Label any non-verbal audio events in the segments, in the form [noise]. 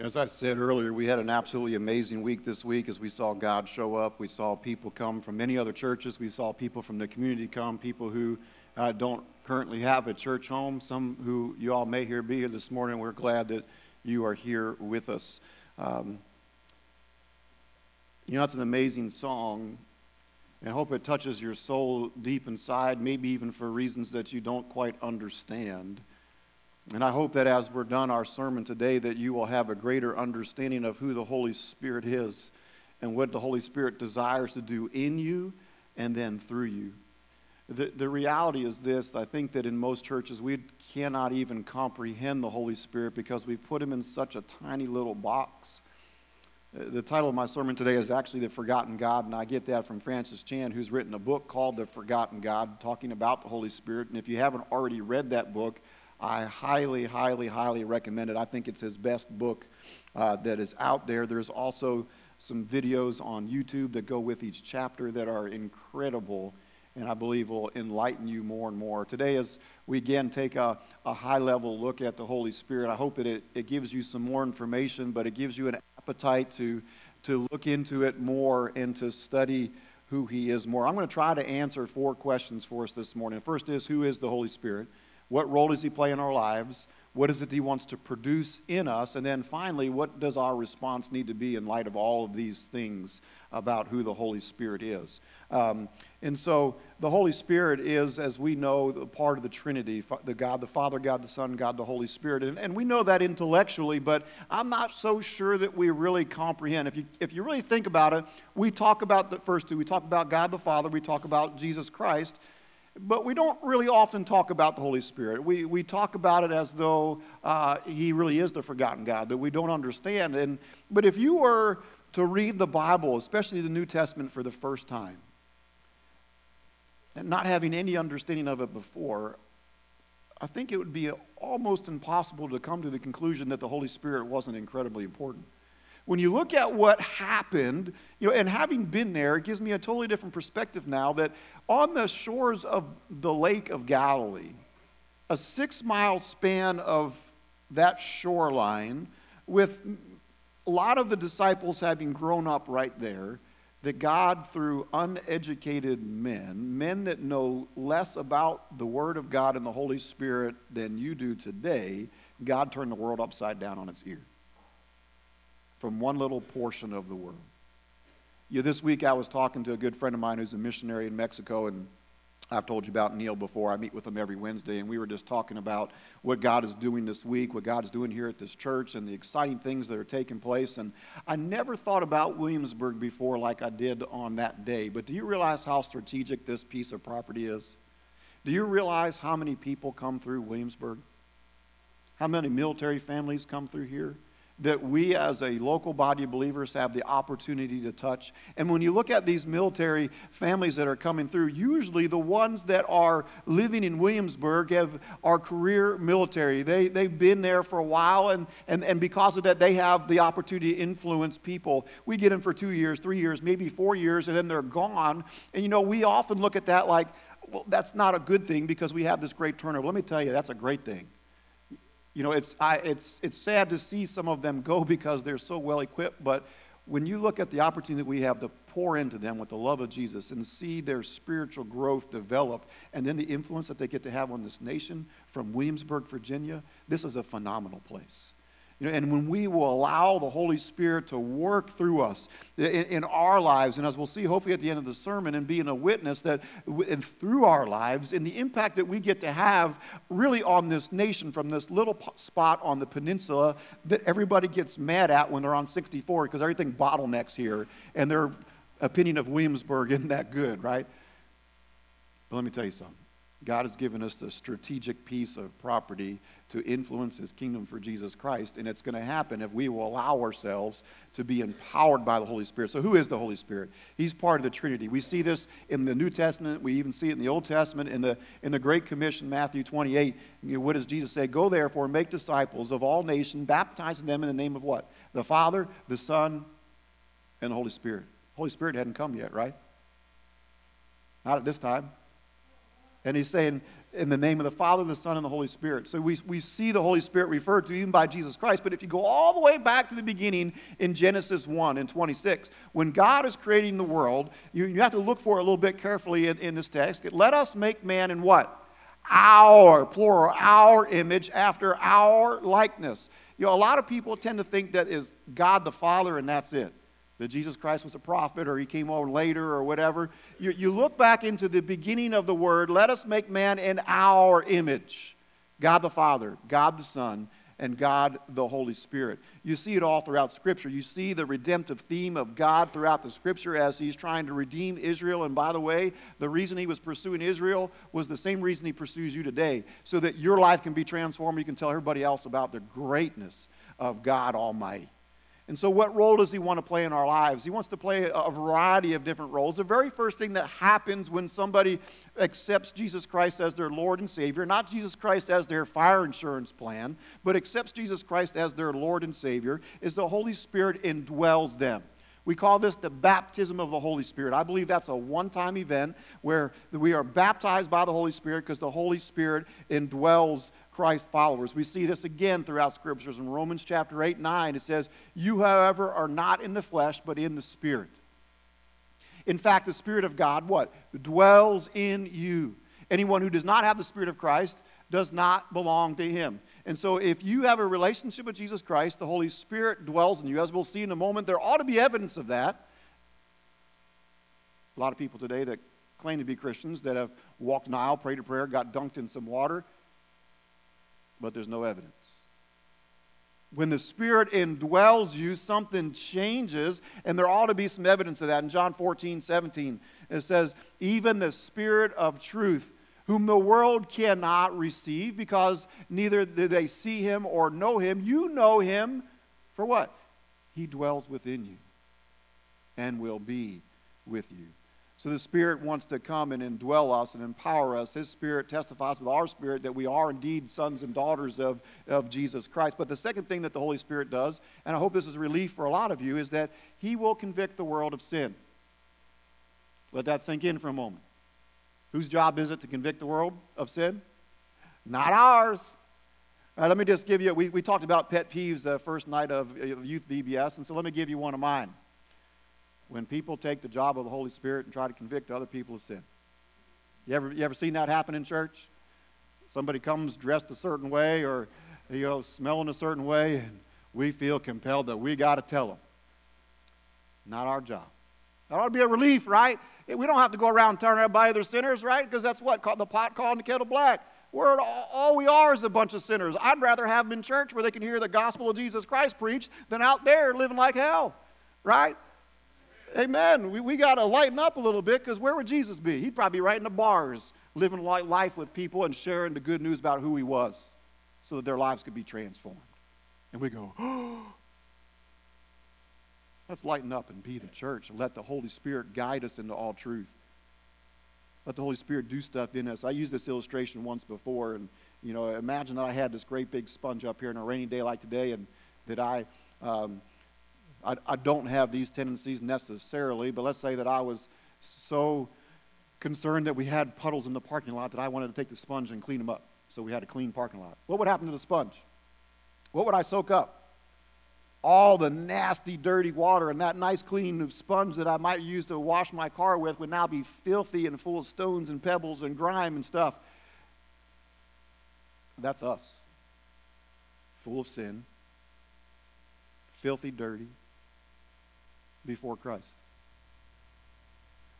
As I said earlier, we had an absolutely amazing week this week as we saw God show up. We saw people come from many other churches. We saw people from the community come, people who uh, don't currently have a church home, some who you all may hear be here this morning. We're glad that you are here with us. Um, you know, it's an amazing song, and I hope it touches your soul deep inside, maybe even for reasons that you don't quite understand. And I hope that as we're done our sermon today, that you will have a greater understanding of who the Holy Spirit is and what the Holy Spirit desires to do in you and then through you. The, the reality is this I think that in most churches, we cannot even comprehend the Holy Spirit because we put him in such a tiny little box. Uh, the title of my sermon today is actually The Forgotten God, and I get that from Francis Chan, who's written a book called The Forgotten God, talking about the Holy Spirit. And if you haven't already read that book, I highly, highly, highly recommend it. I think it's his best book uh, that is out there. There's also some videos on YouTube that go with each chapter that are incredible and I believe will enlighten you more and more. Today, as we again take a, a high level look at the Holy Spirit, I hope it, it gives you some more information, but it gives you an appetite to, to look into it more and to study who He is more. I'm going to try to answer four questions for us this morning. First is Who is the Holy Spirit? What role does he play in our lives? What is it he wants to produce in us? And then finally, what does our response need to be in light of all of these things about who the Holy Spirit is? Um, and so the Holy Spirit is, as we know, part of the Trinity the God, the Father, God, the Son, God, the Holy Spirit. And, and we know that intellectually, but I'm not so sure that we really comprehend. If you, if you really think about it, we talk about the first two. We talk about God the Father, we talk about Jesus Christ. But we don't really often talk about the Holy Spirit. We, we talk about it as though uh, He really is the forgotten God that we don't understand. And, but if you were to read the Bible, especially the New Testament, for the first time, and not having any understanding of it before, I think it would be almost impossible to come to the conclusion that the Holy Spirit wasn't incredibly important when you look at what happened, you know, and having been there, it gives me a totally different perspective now that on the shores of the Lake of Galilee, a six mile span of that shoreline, with a lot of the disciples having grown up right there, that God, through uneducated men, men that know less about the Word of God and the Holy Spirit than you do today, God turned the world upside down on its ear from one little portion of the world. You know, this week I was talking to a good friend of mine who's a missionary in Mexico, and I've told you about Neil before. I meet with him every Wednesday, and we were just talking about what God is doing this week, what God is doing here at this church, and the exciting things that are taking place. And I never thought about Williamsburg before like I did on that day. But do you realize how strategic this piece of property is? Do you realize how many people come through Williamsburg? How many military families come through here? That we as a local body of believers have the opportunity to touch. And when you look at these military families that are coming through, usually the ones that are living in Williamsburg have are career military. They, they've been there for a while, and, and, and because of that, they have the opportunity to influence people. We get them for two years, three years, maybe four years, and then they're gone. And you know, we often look at that like, well, that's not a good thing because we have this great turnover. Let me tell you, that's a great thing you know, it's, I, it's, it's sad to see some of them go [laughs] because they're so well equipped, but when you look at the opportunity that we have to pour into them with the love of Jesus and see their spiritual growth develop, and then the influence that they get to have on this nation from Williamsburg, Virginia, this is a phenomenal place. You know, and when we will allow the Holy Spirit to work through us in, in, our lives, and as we'll see hopefully at the end of the sermon, and being a witness that and through our lives, and the impact that we get to have really on this nation from this little spot on the peninsula that everybody gets mad at when they're on 64 because everything bottlenecks here, and their opinion of Williamsburg isn't that good, right? But let me tell you something. God has given us the strategic piece of property to influence his kingdom for Jesus Christ. And it's going to happen if we will allow ourselves to be empowered by the Holy Spirit. So, who is the Holy Spirit? He's part of the Trinity. We see this in the New Testament. We even see it in the Old Testament. In the, in the Great Commission, Matthew 28, you know, what does Jesus say? Go therefore and make disciples of all nations, baptizing them in the name of what? The Father, the Son, and the Holy Spirit. Holy Spirit hadn't come yet, right? Not at this time. And he's saying, in the name of the Father, the Son, and the Holy Spirit. So we, we see the Holy Spirit referred to even by Jesus Christ. But if you go all the way back to the beginning in Genesis 1 and 26, when God is creating the world, you, you have to look for it a little bit carefully in, in this text. Let us make man in what? Our, plural, our image after our likeness. You know, a lot of people tend to think that is God the Father and that's it that Jesus Christ was a prophet or he came on later or whatever. You, you look back into the beginning of the word, let us make man in our image God the Father, God the Son, and God the Holy Spirit. You see it all throughout Scripture. You see the redemptive theme of God throughout the Scripture as He's trying to redeem Israel. And by the way, the reason He was pursuing Israel was the same reason He pursues you today, so that your life can be transformed. You can tell everybody else about the greatness of God Almighty. And so, what role does he want to play in our lives? He wants to play a variety of different roles. The very first thing that happens when somebody accepts Jesus Christ as their Lord and Savior, not Jesus Christ as their fire insurance plan, but accepts Jesus Christ as their Lord and Savior, is the Holy Spirit indwells them. We call this the baptism of the Holy Spirit. I believe that's a one time event where we are baptized by the Holy Spirit because the Holy Spirit indwells Christ followers. We see this again throughout scriptures. In Romans chapter 8 9, it says, You, however, are not in the flesh, but in the Spirit. In fact, the Spirit of God, what? Dwells in you. Anyone who does not have the Spirit of Christ does not belong to him. And so, if you have a relationship with Jesus Christ, the Holy Spirit dwells in you. As we'll see in a moment, there ought to be evidence of that. A lot of people today that claim to be Christians that have walked an aisle, prayed a prayer, got dunked in some water, but there's no evidence. When the Spirit indwells you, something changes, and there ought to be some evidence of that. In John 14, 17, it says, Even the Spirit of truth, whom the world cannot receive, because neither do they see him or know him, you know him for what? He dwells within you and will be with you. So the Spirit wants to come and indwell us and empower us. His Spirit testifies with our spirit that we are indeed sons and daughters of, of Jesus Christ. But the second thing that the Holy Spirit does, and I hope this is a relief for a lot of you, is that He will convict the world of sin. Let that sink in for a moment. Whose job is it to convict the world of sin? Not ours. All right, let me just give you, we, we talked about pet peeves the first night of youth VBS, and so let me give you one of mine when people take the job of the Holy Spirit and try to convict other people of sin. You ever, you ever seen that happen in church? Somebody comes dressed a certain way or you know, smelling a certain way, and we feel compelled that we got to tell them. Not our job. That ought to be a relief, right? Eh, we don't have to go around telling everybody they're sinners, right? Because that's what the pot calling the kettle black. We're all we are is a bunch of sinners. I'd rather have them in church where they can hear the gospel of Jesus Christ preached than out there living like hell, right? Amen. We, we got to lighten up a little bit because where would Jesus be? He'd probably be right in the bars, living life with people and sharing the good news about who he was so that their lives could be transformed. And we go, oh, [gasps] let's lighten up and be the church and let the Holy Spirit guide us into all truth. Let the Holy Spirit do stuff in us. I used this illustration once before, and you know, imagine that I had this great big sponge up here on a rainy day like today, and that I um, I, I don't have these tendencies necessarily, but let's say that I was so concerned that we had puddles in the parking lot that I wanted to take the sponge and clean them up. So we had a clean parking lot. What would happen to the sponge? What would I soak up? All the nasty, dirty water, and that nice, clean sponge that I might use to wash my car with would now be filthy and full of stones and pebbles and grime and stuff. That's us. Full of sin, filthy, dirty, before Christ.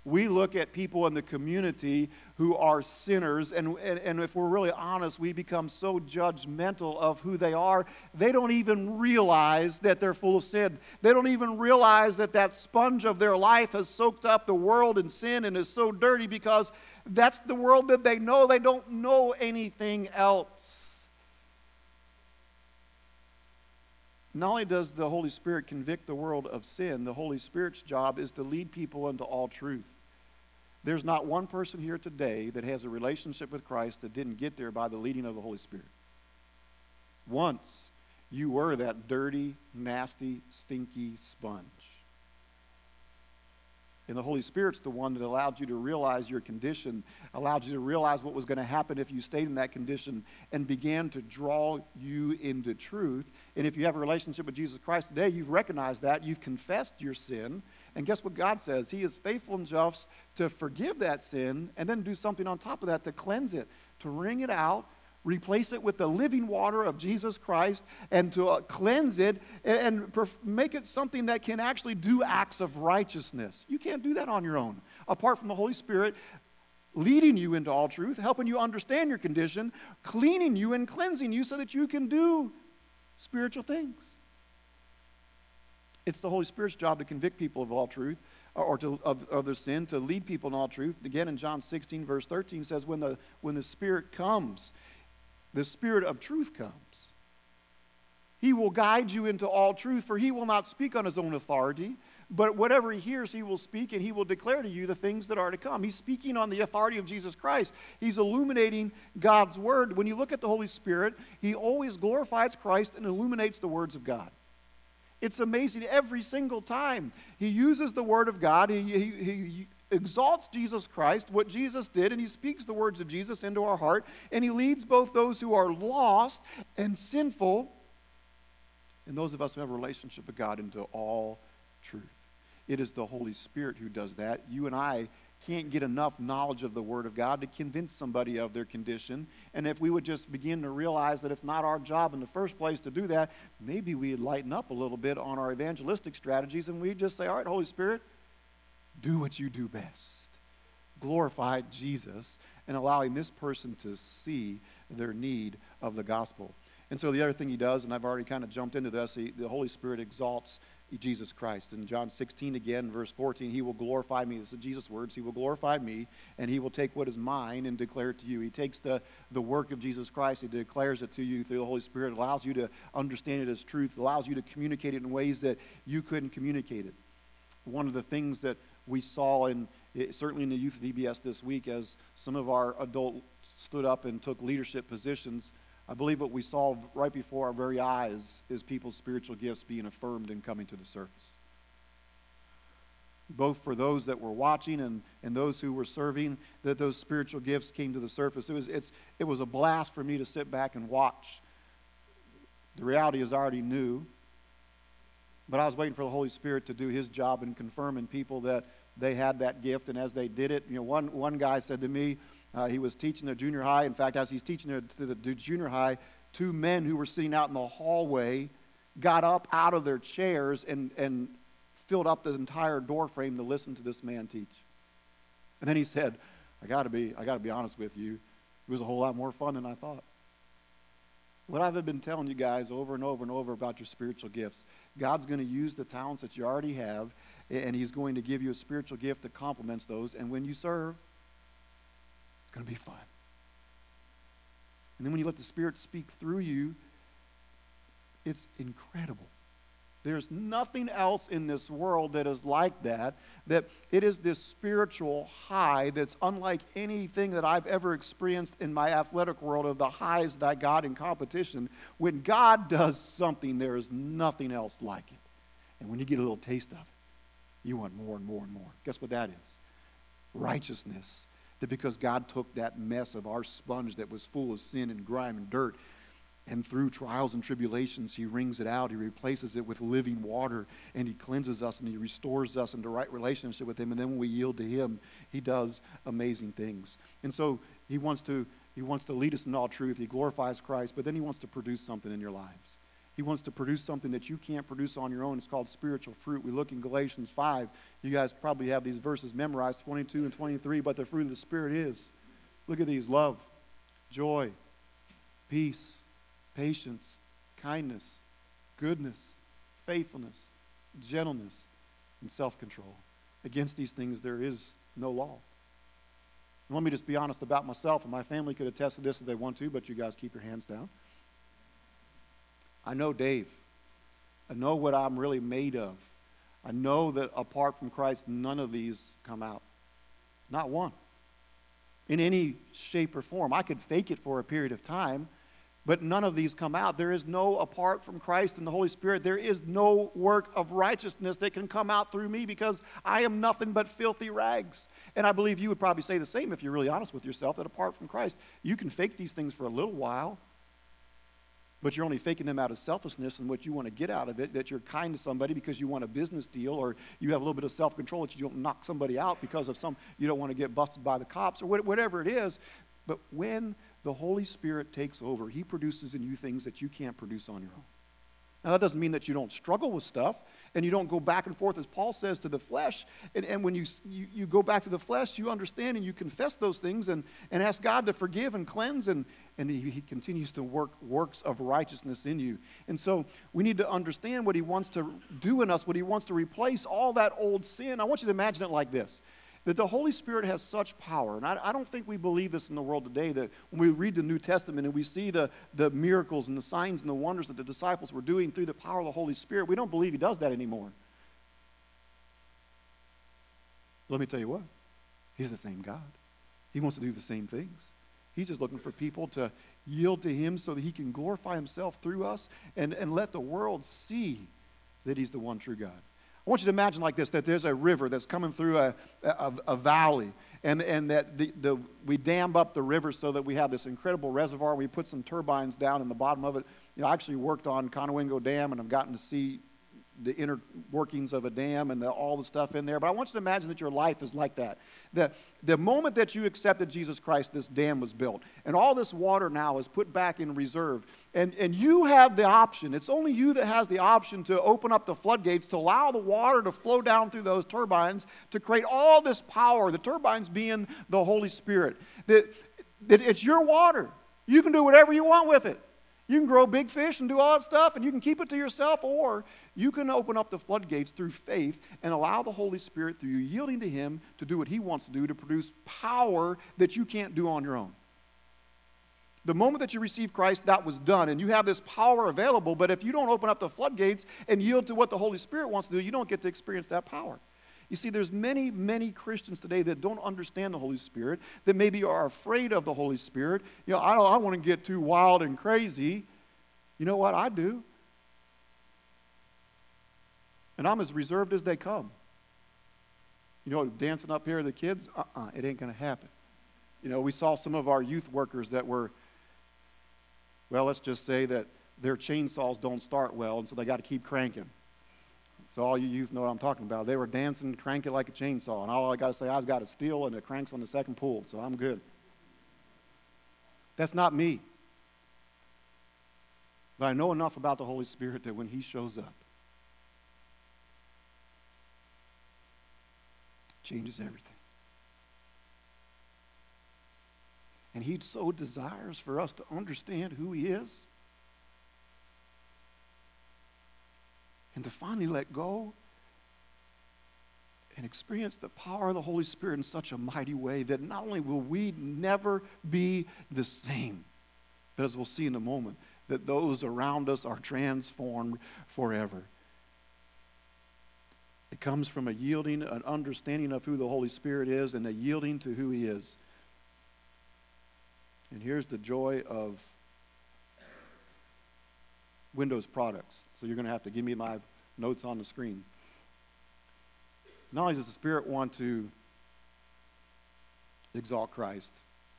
We look at people in the community who are sinners, and, and, and, if we're really honest, we become so judgmental of who they are, they don't even realize that they're full of sin. They don't even realize that that sponge of their life has soaked up the world in sin and is so dirty because that's the world that they know. They don't know anything else. Not only does the Holy Spirit convict the world of sin, the Holy Spirit's job is to lead people into all truth. There's not one person here today that has a relationship with Christ that didn't get there by the leading of the Holy Spirit. Once you were that dirty, nasty, stinky sponge. And the Holy Spirit's the one that allowed you to realize your condition, allowed you to realize what was going to happen if you stayed in that condition, and began to draw you into truth. And if you have a relationship with Jesus Christ today, you've recognized that, you've confessed your sin. And guess what God says? He is faithful and just to forgive that sin and then do something on top of that to cleanse it, to wring it out, replace it with the living water of Jesus Christ and to uh, cleanse it and, and perf- make it something that can actually do acts of righteousness. You can't do that on your own. Apart from the Holy Spirit leading you into all truth, helping you understand your condition, cleaning you and cleansing you so that you can do spiritual things. It's the Holy Spirit's job to convict people of all truth or to, of, of their sin, to lead people in all truth. Again, in John 16, verse 13 says, when the, when the Spirit comes, the Spirit of truth comes. He will guide you into all truth, for he will not speak on his own authority, but whatever he hears, he will speak, and he will declare to you the things that are to come. He's speaking on the authority of Jesus Christ. He's illuminating God's word. When you look at the Holy Spirit, he always glorifies Christ and illuminates the words of God. It's amazing every single time. He uses the word of God, he, he, he exalts Jesus Christ, what Jesus did, and he speaks the words of Jesus into our heart, and he leads both those who are lost and sinful and those of us who have a relationship with God into all truth. It is the Holy Spirit who does that. You and I can't get enough knowledge of the Word of God to convince somebody of their condition. And if we would just begin to realize that it's not our job in the first place to do that, maybe we'd lighten up a little bit on our evangelistic strategies and we'd just say, All right, Holy Spirit, do what you do best. Glorify Jesus and allowing this person to see their need of the gospel. And so the other thing he does, and I've already kind of jumped into this, he, the Holy Spirit exalts Jesus Christ. In John 16 again, verse 14, he will glorify me. This is Jesus' words. He will glorify me, and he will take what is mine and declare it to you. He takes the, the work of Jesus Christ, he declares it to you through the Holy Spirit, allows you to understand it as truth, allows you to communicate it in ways that you couldn't communicate it. One of the things that we saw in eh, certainly in the youth of VBS this week as some of our adults stood up and took leadership positions. I believe what we saw right before our very eyes is people's spiritual gifts being affirmed and coming to the surface. Both for those that were watching and, and those who were serving, that those spiritual gifts came to the surface. It was, it's, it was a blast for me to sit back and watch. The reality is I already knew, but I was waiting for the Holy Spirit to do his job in confirming people that they had that gift, and as they did it, you know, one, one guy said to me, uh, he was teaching their junior high. In fact, as he's teaching their, the, the junior high, two men who were sitting out in the hallway got up out of their chairs and, and filled up the entire door frame to listen to this man teach. And then he said, I gotta be, I gotta be honest with you, it was a whole lot more fun than I thought. What I've been telling you guys over and over and over about your spiritual gifts, God's going to use the talents that you already have, and He's going to give you a spiritual gift that complements those. And when you serve, it's going to be fun. And then when you let the Spirit speak through you, it's incredible. There's nothing else in this world that is like that. That it is this spiritual high that's unlike anything that I've ever experienced in my athletic world of the highs that I got in competition. When God does something, there is nothing else like it. And when you get a little taste of it, you want more and more and more. Guess what that is? Righteousness. That because God took that mess of our sponge that was full of sin and grime and dirt and through trials and tribulations, He wrings it out. He replaces it with living water, and He cleanses us and He restores us into right relationship with Him. And then when we yield to Him, He does amazing things. And so He wants to, he wants to lead us in all truth. He glorifies Christ, but then He wants to produce something in your lives. He wants to produce something that you can't produce on your own. It's called spiritual fruit. We look in Galatians 5. You guys probably have these verses memorized 22 and 23, but the fruit of the Spirit is. Look at these love, joy, peace patience, kindness, goodness, faithfulness, gentleness, and self control. Against these things, there is no law. And let me just be honest about myself, and my family could attest to this if they want to, but you guys keep your hands down. I know Dave. I know what I'm really made of. I know that apart from Christ, none of these come out. Not one. In any shape or form. I could fake it for a period of time, but none of these come out. There is no, apart from Christ and the Holy Spirit, there is no work of righteousness that can come out through me because I am nothing but filthy rags. And I believe you would probably say the same if you're really honest with yourself that apart from Christ, you can fake these things for a little while but you're only faking them out of selfishness and what you want to get out of it, that you're kind to somebody because you want a business deal or you have a little bit of self control that you don't knock somebody out because of some, you don't want to get busted by the cops or whatever it is. But when the Holy Spirit takes over, He produces in you things that you can't produce on your own. Now, that doesn't mean that you don't struggle with stuff and you don't go back and forth, as Paul says, to the flesh. And, and when you, you, you go back to the flesh, you understand and you confess those things and, and ask God to forgive and cleanse, and, and he, he continues to work works of righteousness in you. And so we need to understand what He wants to do in us, what He wants to replace all that old sin. I want you to imagine it like this that the Holy Spirit has such power. And I, I, don't think we believe this in the world today that when we read the New Testament and we see the, the miracles and the signs and the wonders that the disciples were doing through the power of the Holy Spirit, we don't believe He does that anymore. Let me tell you what, He's the same God. He wants to do the same things. He's just looking for people to yield to Him so that He can glorify Himself through us and, and let the world see that He's the one true God. I want you to imagine like this that there's a river that's coming through a, a, a valley, and, and that the, the, we dam up the river so that we have this incredible reservoir. We put some turbines down in the bottom of it. You know, I actually worked on Conowingo Dam, and I've gotten to see the inner workings of a dam and the, all the stuff in there. But I want you to imagine that your life is like that. The, the moment that you accepted Jesus Christ, this dam was built. And all this water now is put back in reserve. And, and you have the option, it's only you that has the option to open up the floodgates to allow the water to flow down through those turbines to create all this power, the turbines being the Holy Spirit. That, that it's your water. You can do whatever you want with it. You can grow big fish and do all that stuff, and you can keep it to yourself, or you can open up the floodgates through faith and allow the Holy Spirit, through you yielding to Him, to do what He wants to do to produce power that you can't do on your own. The moment that you receive Christ, that was done, and you have this power available, but if you don't open up the floodgates and yield to what the Holy Spirit wants to do, you don't get to experience that power. You see, there's many, many Christians today that don't understand the Holy Spirit, that maybe are afraid of the Holy Spirit. You know, I don't I want to get too wild and crazy. You know what? I do. And I'm as reserved as they come. You know, dancing up here, the kids, uh uh-uh, uh it ain't going to happen. You know, we saw some of our youth workers that were, well, let's just say that their chainsaws don't start well, and so they got to keep cranking. So all you youth know what I'm talking about. They were dancing, cranking like a chainsaw, and all I got to say, I've got a Stihl and it cranks on the second pull, so I'm good. That's not me. But I know enough about the Holy Spirit that when He shows up, changes everything. And He so desires for us to understand who He is and to finally let go and experience the power of the Holy Spirit in such a mighty way that not only will we never be the same, but as we'll see in a moment, that those around us are transformed forever. It comes from a yielding, an understanding of who the Holy Spirit is, and a yielding to who He is. And here's the joy of Windows products. So you're going to have to give me my notes on the screen. Not only does the Spirit want to exalt Christ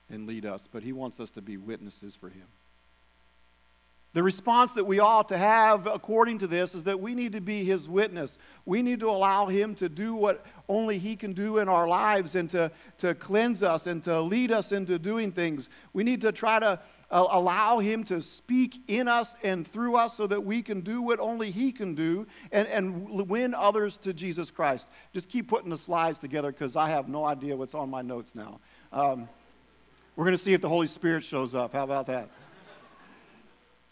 and lead us, but He wants us to be witnesses for Him. The response that we ought to have according to this is that we need to be his witness. We need to allow him to do what only he can do in our lives and to, to cleanse us and to lead us into doing things. We need to try to uh, allow him to speak in us and through us so that we can do what only he can do and, and win others to Jesus Christ. Just keep putting the slides together because I have no idea what's on my notes now. Um, we're going to see if the Holy Spirit shows up. How about that?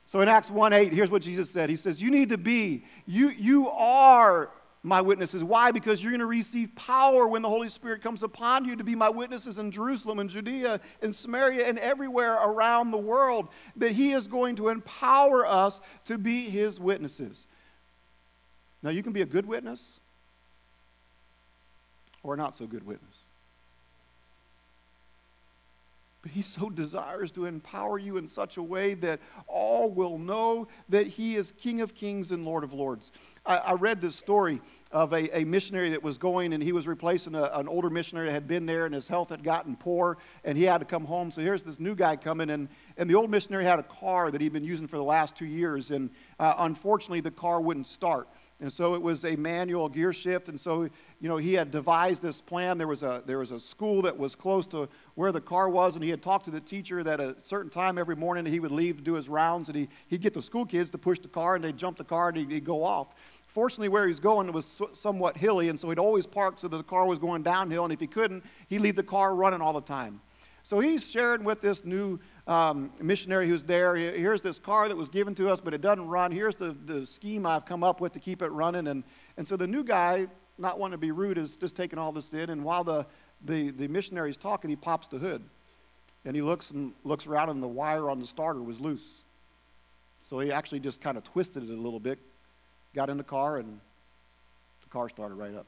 So in Acts 1 8, here's what Jesus said. He says, You need to be, you, you are my witnesses. Why? Because you're going to receive power when the Holy Spirit comes upon you to be my witnesses in Jerusalem and Judea and Samaria and everywhere around the world. That He is going to empower us to be His witnesses. Now, you can be a good witness or a not so good witness. But he so desires to empower you in such a way that all will know that he is King of Kings and Lord of Lords. I, I read this story of a, a, missionary that was going and he was replacing a, an older missionary that had been there and his health had gotten poor and he had to come home. So here's this new guy coming and, and the old missionary had a car that he'd been using for the last two years and uh, unfortunately the car wouldn't start. And so it was a manual gear shift. And so, you know, he had devised this plan. There was a, there was a school that was close to where the car was, and he had talked to the teacher that at a certain time every morning he would leave to do his rounds, and he, he'd get the school kids to push the car, and they'd jump the car, and he'd, he'd go off. Fortunately, where he was going was somewhat hilly, and so he'd always park so that the car was going downhill, and if he couldn't, he'd leave the car running all the time. So he's sharing with this new um, missionary who's there. Here's this car that was given to us, but it doesn't run. Here's the, the scheme I've come up with to keep it running. And, and so the new guy, not wanting to be rude, is just taking all this in. And while the, the, the missionary's talking, he pops the hood. And he looks and looks around, and the wire on the starter was loose. So he actually just kind of twisted it a little bit, got in the car, and the car started right up.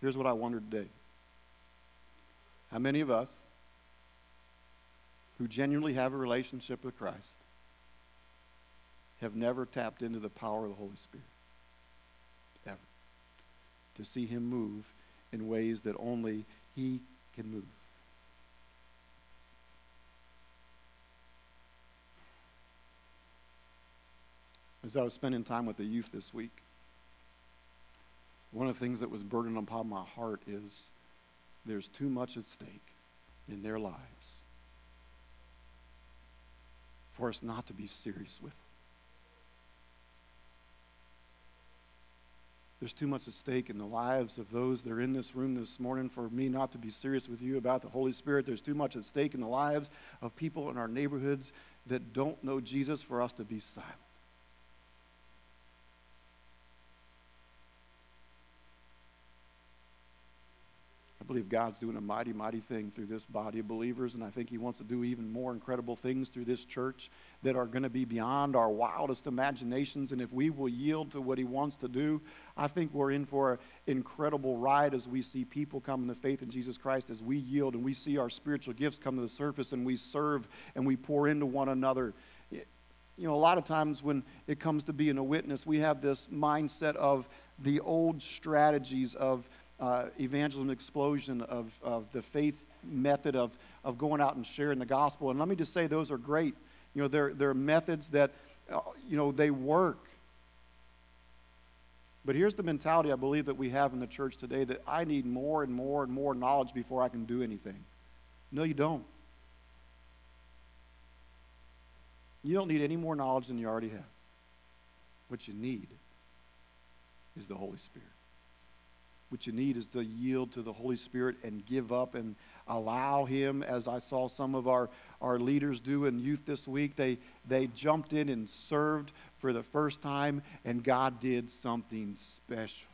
Here's what I wondered today. How many of us who genuinely have a relationship with Christ have never tapped into the power of the Holy Spirit. Ever. To see Him move in ways that only He can move. As I was spending time with the youth this week, one of the things that was burdened upon my heart is there's too much at stake in their lives for us not to be serious with them. There's too much at stake in the lives of those that are in this room this morning for me not to be serious with you about the Holy Spirit. There's too much at stake in the lives of people in our neighborhoods that don't know Jesus for us to be silent. Believe God's doing a mighty, mighty thing through this body of believers, and I think He wants to do even more incredible things through this church that are going to be beyond our wildest imaginations. And if we will yield to what He wants to do, I think we're in for an incredible ride as we see people come to faith in Jesus Christ, as we yield and we see our spiritual gifts come to the surface and we serve and we pour into one another you know, a lot of times when it comes to being a witness, we have this mindset of the old strategies of uh, evangelism explosion of, of the faith method of, of going out and sharing the gospel. And let me just say, those are great. You know, they're, they're methods that, uh, you know, they work. But here's the mentality I believe that we have in the church today that I need more and more and more knowledge before I can do anything. No, you don't. You don't need any more knowledge than you already have. What you need is the Holy Spirit. What you need is to yield to the Holy Spirit and give up and allow Him, as I saw some of our, our leaders do in youth this week. They, they jumped in and served for the first time, and God did something special.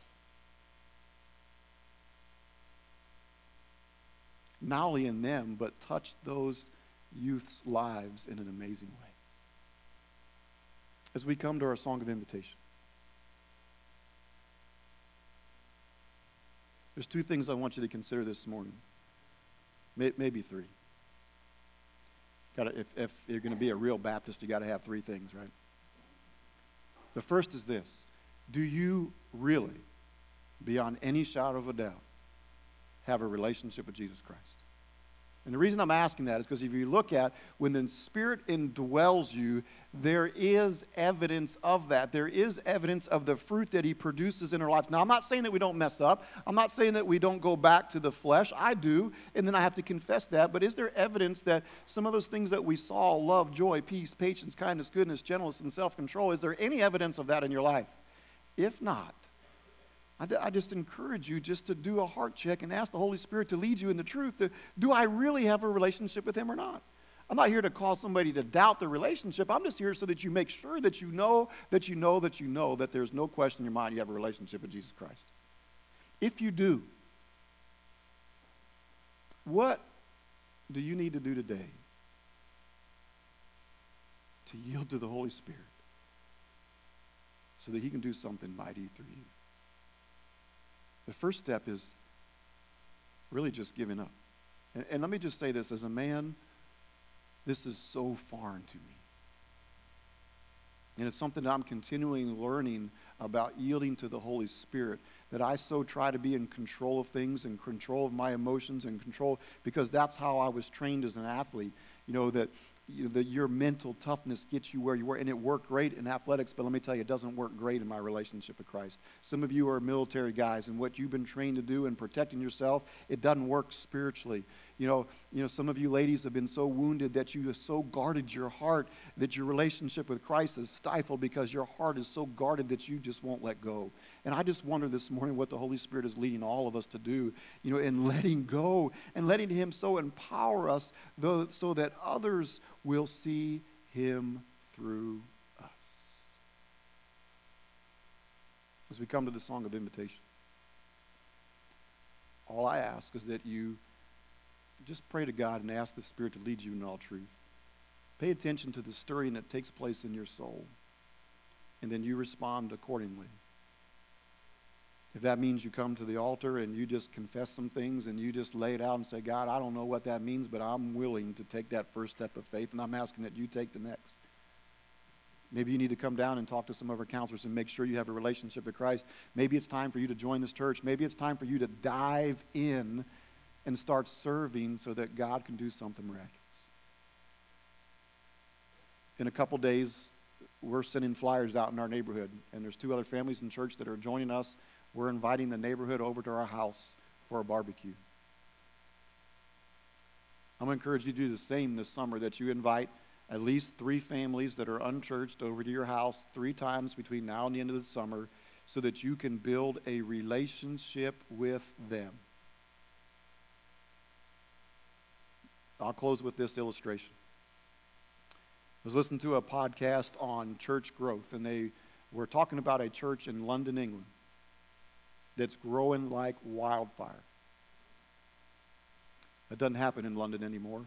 Not only in them, but touched those youth's lives in an amazing way. As we come to our song of invitation. There's two things I want you to consider this morning, maybe three. Gotta, if, if you're going to be a real Baptist, you got to have three things, right? The first is this Do you really, beyond any shadow of a doubt, have a relationship with Jesus Christ? And the reason I'm asking that is because if you look at when the Spirit indwells you, there is evidence of that. There is evidence of the fruit that He produces in our lives. Now, I'm not saying that we don't mess up. I'm not saying that we don't go back to the flesh. I do, and then I have to confess that. But is there evidence that some of those things that we saw love, joy, peace, patience, kindness, goodness, gentleness, and self control is there any evidence of that in your life? If not, I, just encourage you just to do a heart check and ask the Holy Spirit to lead you in the truth. To, do I really have a relationship with Him or not? I'm not here to cause somebody to doubt the relationship. I'm just here so that you make sure that you know, that you know, that you know that there's no question in your mind you have a relationship with Jesus Christ. If you do, what do you need to do today to yield to the Holy Spirit so that He can do something mighty through you? The first step is really just giving up And, and let me just say this as a man, this is so foreign to me. And it's something that I'm continuing learning about yielding to the Holy Spirit. That I so try to be in control of things and control of my emotions and control, because that's how I was trained as an athlete. You know, that you know, that your mental toughness gets you where you were. And it worked great in athletics, but let me tell you, it doesn't work great in my relationship with Christ. Some of you are military guys, and what you've been trained to do in protecting yourself, it doesn't work spiritually. You know, you know, some of you ladies have been so wounded that you have so guarded your heart that your relationship with Christ is stifled because your heart is so guarded that you just won't let go. And I just wonder this morning what the Holy Spirit is leading all of us to do, you know, in [laughs] letting go and letting Him so empower us though, so that others will see Him through us. As we come to the song of invitation, all I ask is that you just pray to God and ask the Spirit to lead you in all truth. Pay attention to the stirring that takes place in your soul, and then you respond accordingly. If that means you come to the altar and you just confess some things and you just lay it out and say, God, I don't know what that means, but I'm willing to take that first step of faith, and I'm asking that you take the next. Maybe you need to come down and talk to some of our counselors and make sure you have a relationship with Christ. Maybe it's time for you to join this church. Maybe it's time for you to dive in and start serving so that God can do something miraculous. In a couple days, we're sending flyers out in our neighborhood, and there's two other families in church that are joining us. We're inviting the neighborhood over to our house for a barbecue. I'm going to encourage you to do the same this summer that you invite at least three families that are unchurched over to your house three times between now and the end of the summer so that you can build a relationship with them. I'll close with this illustration. I was listening to a podcast on church growth, and they were talking about a church in London, England, that's growing like wildfire. That doesn't happen in London anymore.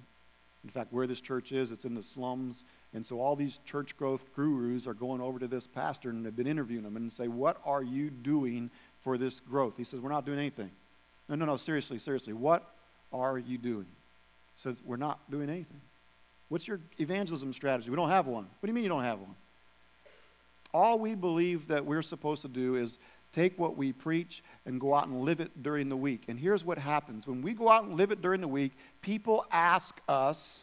In fact, where this church is, it's in the slums. And so all these church growth gurus are going over to this pastor and they've been interviewing him and say, What are you doing for this growth? He says, We're not doing anything. No, no, no, seriously, seriously. What are you doing? Says, We're not doing anything. What's your evangelism strategy? We don't have one. What do you mean you don't have one? All we believe that we're supposed to do is take what we preach and go out and live it during the week. And here's what happens when we go out and live it during the week, people ask us,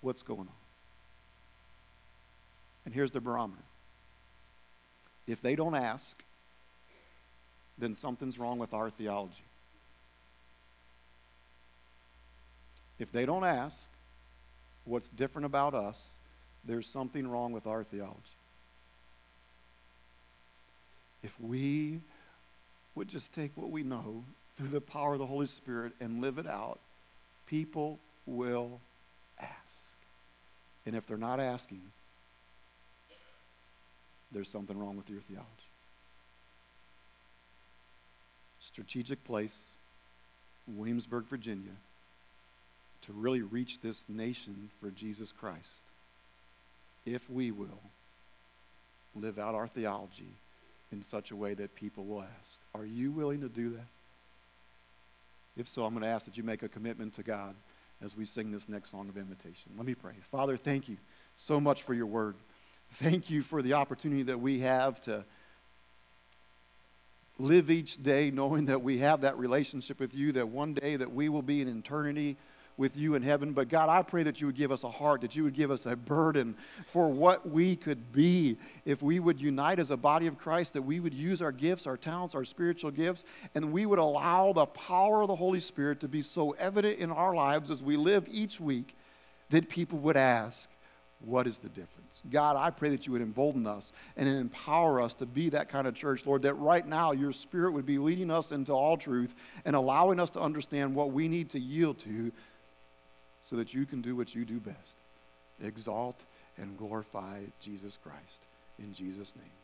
What's going on? And here's the barometer if they don't ask, then something's wrong with our theology. If they don't ask what's different about us, there's something wrong with our theology. If we would just take what we know through the power of the Holy Spirit and live it out, people will ask. And if they're not asking, there's something wrong with your theology. Strategic place, Williamsburg, Virginia to really reach this nation for Jesus Christ if we will live out our theology in such a way that people will ask, Are you willing to do that? If so, I'm going to ask that you make a commitment to God as we sing this next song of invitation. Let me pray. Father, thank you so much for your word. Thank you for the opportunity that we have to live each day knowing that we have that relationship with you, that one day that we will be in eternity with you in heaven. But God, I pray that you would give us a heart, that you would give us a burden for what we could be if we would unite as a body of Christ, that we would use our gifts, our talents, our spiritual gifts, and we would allow the power of the Holy Spirit to be so evident in our lives as we live each week that people would ask, what is the difference? God, I pray that you would embolden us and empower us to be that kind of church, Lord, that right now your spirit would be leading us into all truth and allowing us to understand what we need to yield to so that you can do what you do best exalt and glorify Jesus Christ. In Jesus' name.